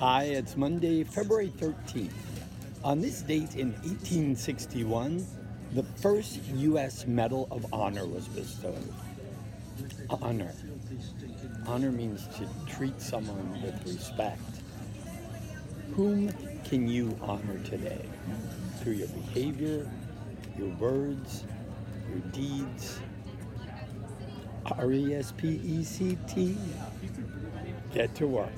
Hi, it's Monday, February 13th. On this date in 1861, the first U.S. Medal of Honor was bestowed. Uh, honor. Honor means to treat someone with respect. Whom can you honor today? Through your behavior, your words, your deeds. R E S P E C T. Get to work.